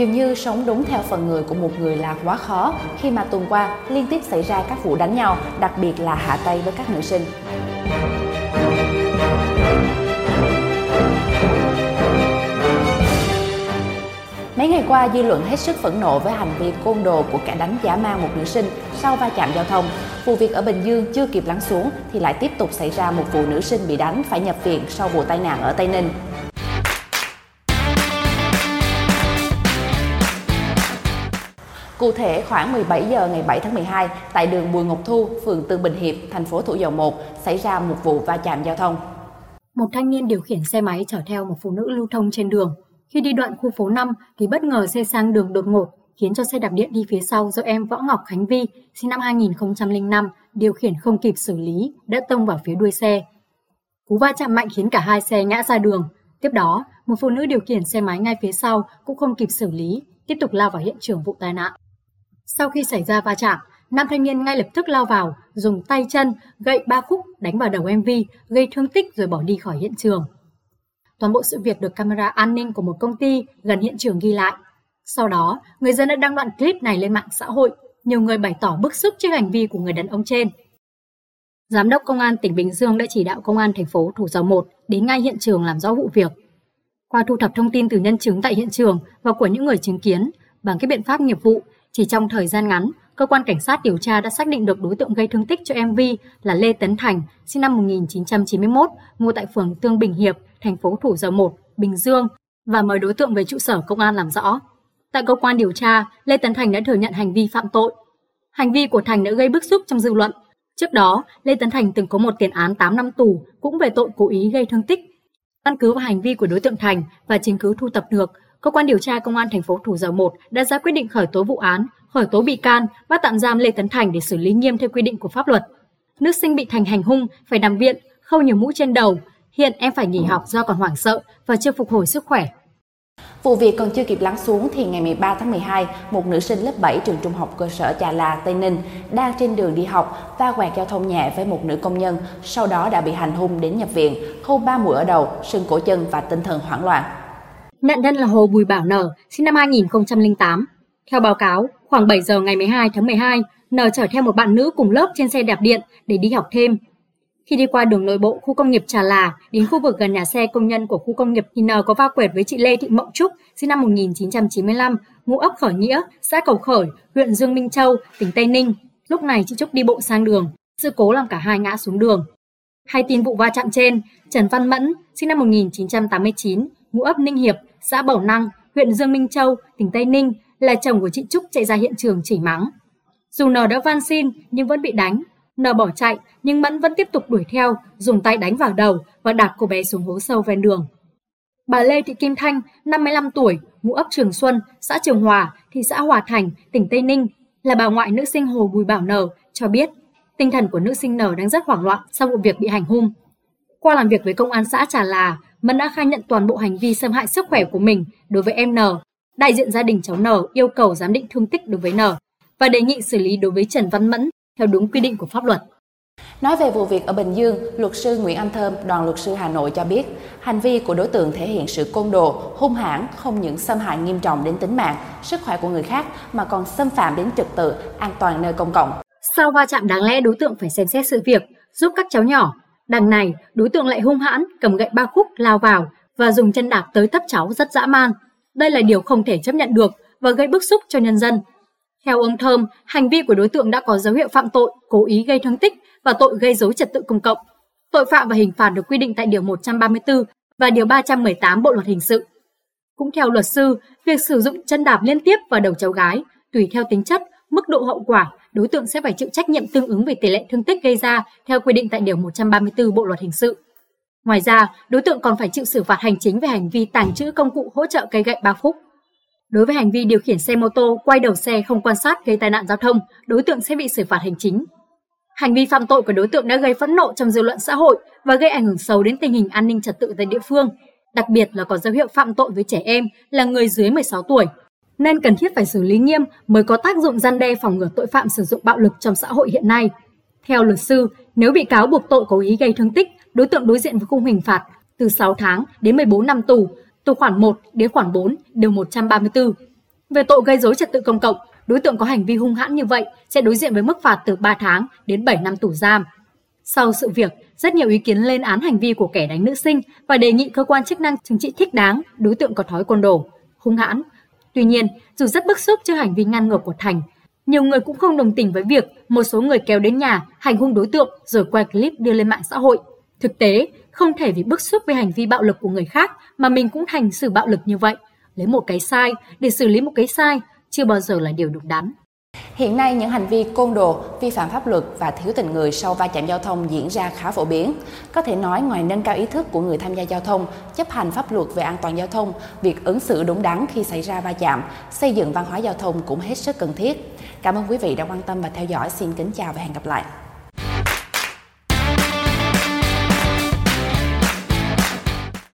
Dường như sống đúng theo phần người của một người là quá khó khi mà tuần qua liên tiếp xảy ra các vụ đánh nhau, đặc biệt là hạ tay với các nữ sinh. Mấy ngày qua, dư luận hết sức phẫn nộ với hành vi côn đồ của kẻ đánh giả mang một nữ sinh sau va chạm giao thông. Vụ việc ở Bình Dương chưa kịp lắng xuống thì lại tiếp tục xảy ra một vụ nữ sinh bị đánh phải nhập viện sau vụ tai nạn ở Tây Ninh. Cụ thể, khoảng 17 giờ ngày 7 tháng 12, tại đường Bùi Ngọc Thu, phường Tân Bình Hiệp, thành phố Thủ Dầu Một, xảy ra một vụ va chạm giao thông. Một thanh niên điều khiển xe máy chở theo một phụ nữ lưu thông trên đường. Khi đi đoạn khu phố 5 thì bất ngờ xe sang đường đột ngột, khiến cho xe đạp điện đi phía sau do em Võ Ngọc Khánh Vi, sinh năm 2005, điều khiển không kịp xử lý, đã tông vào phía đuôi xe. Cú va chạm mạnh khiến cả hai xe ngã ra đường. Tiếp đó, một phụ nữ điều khiển xe máy ngay phía sau cũng không kịp xử lý, tiếp tục lao vào hiện trường vụ tai nạn. Sau khi xảy ra va chạm, nam thanh niên ngay lập tức lao vào, dùng tay chân, gậy ba khúc đánh vào đầu MV, gây thương tích rồi bỏ đi khỏi hiện trường. Toàn bộ sự việc được camera an ninh của một công ty gần hiện trường ghi lại. Sau đó, người dân đã đăng đoạn clip này lên mạng xã hội. Nhiều người bày tỏ bức xúc trước hành vi của người đàn ông trên. Giám đốc Công an tỉnh Bình Dương đã chỉ đạo Công an thành phố Thủ Dầu Một đến ngay hiện trường làm rõ vụ việc. Qua thu thập thông tin từ nhân chứng tại hiện trường và của những người chứng kiến, bằng các biện pháp nghiệp vụ, chỉ trong thời gian ngắn, cơ quan cảnh sát điều tra đã xác định được đối tượng gây thương tích cho MV là Lê Tấn Thành, sinh năm 1991, ngụ tại phường Tương Bình Hiệp, thành phố Thủ Dầu Một, Bình Dương và mời đối tượng về trụ sở công an làm rõ. Tại cơ quan điều tra, Lê Tấn Thành đã thừa nhận hành vi phạm tội. Hành vi của Thành đã gây bức xúc trong dư luận. Trước đó, Lê Tấn Thành từng có một tiền án 8 năm tù cũng về tội cố ý gây thương tích. Căn cứ vào hành vi của đối tượng Thành và chứng cứ thu thập được, cơ quan điều tra công an thành phố Thủ Dầu Một đã ra quyết định khởi tố vụ án, khởi tố bị can, bắt tạm giam Lê Tấn Thành để xử lý nghiêm theo quy định của pháp luật. Nữ sinh bị Thành hành hung phải nằm viện, khâu nhiều mũ trên đầu. Hiện em phải nghỉ học do còn hoảng sợ và chưa phục hồi sức khỏe. Vụ việc còn chưa kịp lắng xuống thì ngày 13 tháng 12, một nữ sinh lớp 7 trường trung học cơ sở Trà La, Tây Ninh đang trên đường đi học va quẹt giao thông nhẹ với một nữ công nhân, sau đó đã bị hành hung đến nhập viện, khâu ba mũi ở đầu, sưng cổ chân và tinh thần hoảng loạn. Nạn nhân là Hồ Bùi Bảo Nở, sinh năm 2008. Theo báo cáo, khoảng 7 giờ ngày 12 tháng 12, Nở chở theo một bạn nữ cùng lớp trên xe đạp điện để đi học thêm. Khi đi qua đường nội bộ khu công nghiệp Trà Là, đến khu vực gần nhà xe công nhân của khu công nghiệp thì N có va quẹt với chị Lê Thị Mộng Trúc, sinh năm 1995, ngụ ấp Khởi Nghĩa, xã Cầu Khởi, huyện Dương Minh Châu, tỉnh Tây Ninh. Lúc này chị Trúc đi bộ sang đường, sự cố làm cả hai ngã xuống đường. Hai tin vụ va chạm trên, Trần Văn Mẫn, sinh năm 1989, ngụ ấp Ninh Hiệp, xã Bảo Năng, huyện Dương Minh Châu, tỉnh Tây Ninh, là chồng của chị Trúc chạy ra hiện trường chỉ mắng. Dù N đã van xin nhưng vẫn bị đánh. N bỏ chạy nhưng Mẫn vẫn tiếp tục đuổi theo, dùng tay đánh vào đầu và đạp cô bé xuống hố sâu ven đường. Bà Lê Thị Kim Thanh, 55 tuổi, ngụ ấp Trường Xuân, xã Trường Hòa, thị xã Hòa Thành, tỉnh Tây Ninh, là bà ngoại nữ sinh Hồ Bùi Bảo N cho biết tinh thần của nữ sinh N đang rất hoảng loạn sau vụ việc bị hành hung. Qua làm việc với công an xã Trà Là, Mẫn đã khai nhận toàn bộ hành vi xâm hại sức khỏe của mình đối với em N. Đại diện gia đình cháu N yêu cầu giám định thương tích đối với N và đề nghị xử lý đối với Trần Văn Mẫn theo đúng quy định của pháp luật. Nói về vụ việc ở Bình Dương, luật sư Nguyễn Anh Thơm, đoàn luật sư Hà Nội cho biết, hành vi của đối tượng thể hiện sự côn đồ, hung hãn, không những xâm hại nghiêm trọng đến tính mạng, sức khỏe của người khác mà còn xâm phạm đến trật tự, an toàn nơi công cộng. Sau va chạm đáng lẽ đối tượng phải xem xét sự việc, giúp các cháu nhỏ. Đằng này, đối tượng lại hung hãn, cầm gậy ba khúc lao vào và dùng chân đạp tới tấp cháu rất dã man. Đây là điều không thể chấp nhận được và gây bức xúc cho nhân dân. Theo ông Thơm, hành vi của đối tượng đã có dấu hiệu phạm tội, cố ý gây thương tích và tội gây dối trật tự công cộng. Tội phạm và hình phạt được quy định tại Điều 134 và Điều 318 Bộ Luật Hình sự. Cũng theo luật sư, việc sử dụng chân đạp liên tiếp vào đầu cháu gái, tùy theo tính chất, mức độ hậu quả, đối tượng sẽ phải chịu trách nhiệm tương ứng về tỷ lệ thương tích gây ra theo quy định tại Điều 134 Bộ Luật Hình sự. Ngoài ra, đối tượng còn phải chịu xử phạt hành chính về hành vi tàng trữ công cụ hỗ trợ cây gậy ba phút. Đối với hành vi điều khiển xe mô tô quay đầu xe không quan sát gây tai nạn giao thông, đối tượng sẽ bị xử phạt hành chính. Hành vi phạm tội của đối tượng đã gây phẫn nộ trong dư luận xã hội và gây ảnh hưởng xấu đến tình hình an ninh trật tự tại địa phương, đặc biệt là có dấu hiệu phạm tội với trẻ em là người dưới 16 tuổi, nên cần thiết phải xử lý nghiêm mới có tác dụng gian đe phòng ngừa tội phạm sử dụng bạo lực trong xã hội hiện nay. Theo luật sư, nếu bị cáo buộc tội cố ý gây thương tích, đối tượng đối diện với khung hình phạt từ 6 tháng đến 14 năm tù, từ khoản 1 đến khoản 4 điều 134. Về tội gây dối trật tự công cộng, đối tượng có hành vi hung hãn như vậy sẽ đối diện với mức phạt từ 3 tháng đến 7 năm tù giam. Sau sự việc, rất nhiều ý kiến lên án hành vi của kẻ đánh nữ sinh và đề nghị cơ quan chức năng trừng trị thích đáng đối tượng có thói côn đồ, hung hãn. Tuy nhiên, dù rất bức xúc trước hành vi ngăn ngược của Thành, nhiều người cũng không đồng tình với việc một số người kéo đến nhà hành hung đối tượng rồi quay clip đưa lên mạng xã hội. Thực tế, không thể vì bức xúc với hành vi bạo lực của người khác mà mình cũng hành xử bạo lực như vậy. Lấy một cái sai để xử lý một cái sai chưa bao giờ là điều đúng đắn. Hiện nay, những hành vi côn đồ, vi phạm pháp luật và thiếu tình người sau va chạm giao thông diễn ra khá phổ biến. Có thể nói, ngoài nâng cao ý thức của người tham gia giao thông, chấp hành pháp luật về an toàn giao thông, việc ứng xử đúng đắn khi xảy ra va chạm, xây dựng văn hóa giao thông cũng hết sức cần thiết. Cảm ơn quý vị đã quan tâm và theo dõi. Xin kính chào và hẹn gặp lại.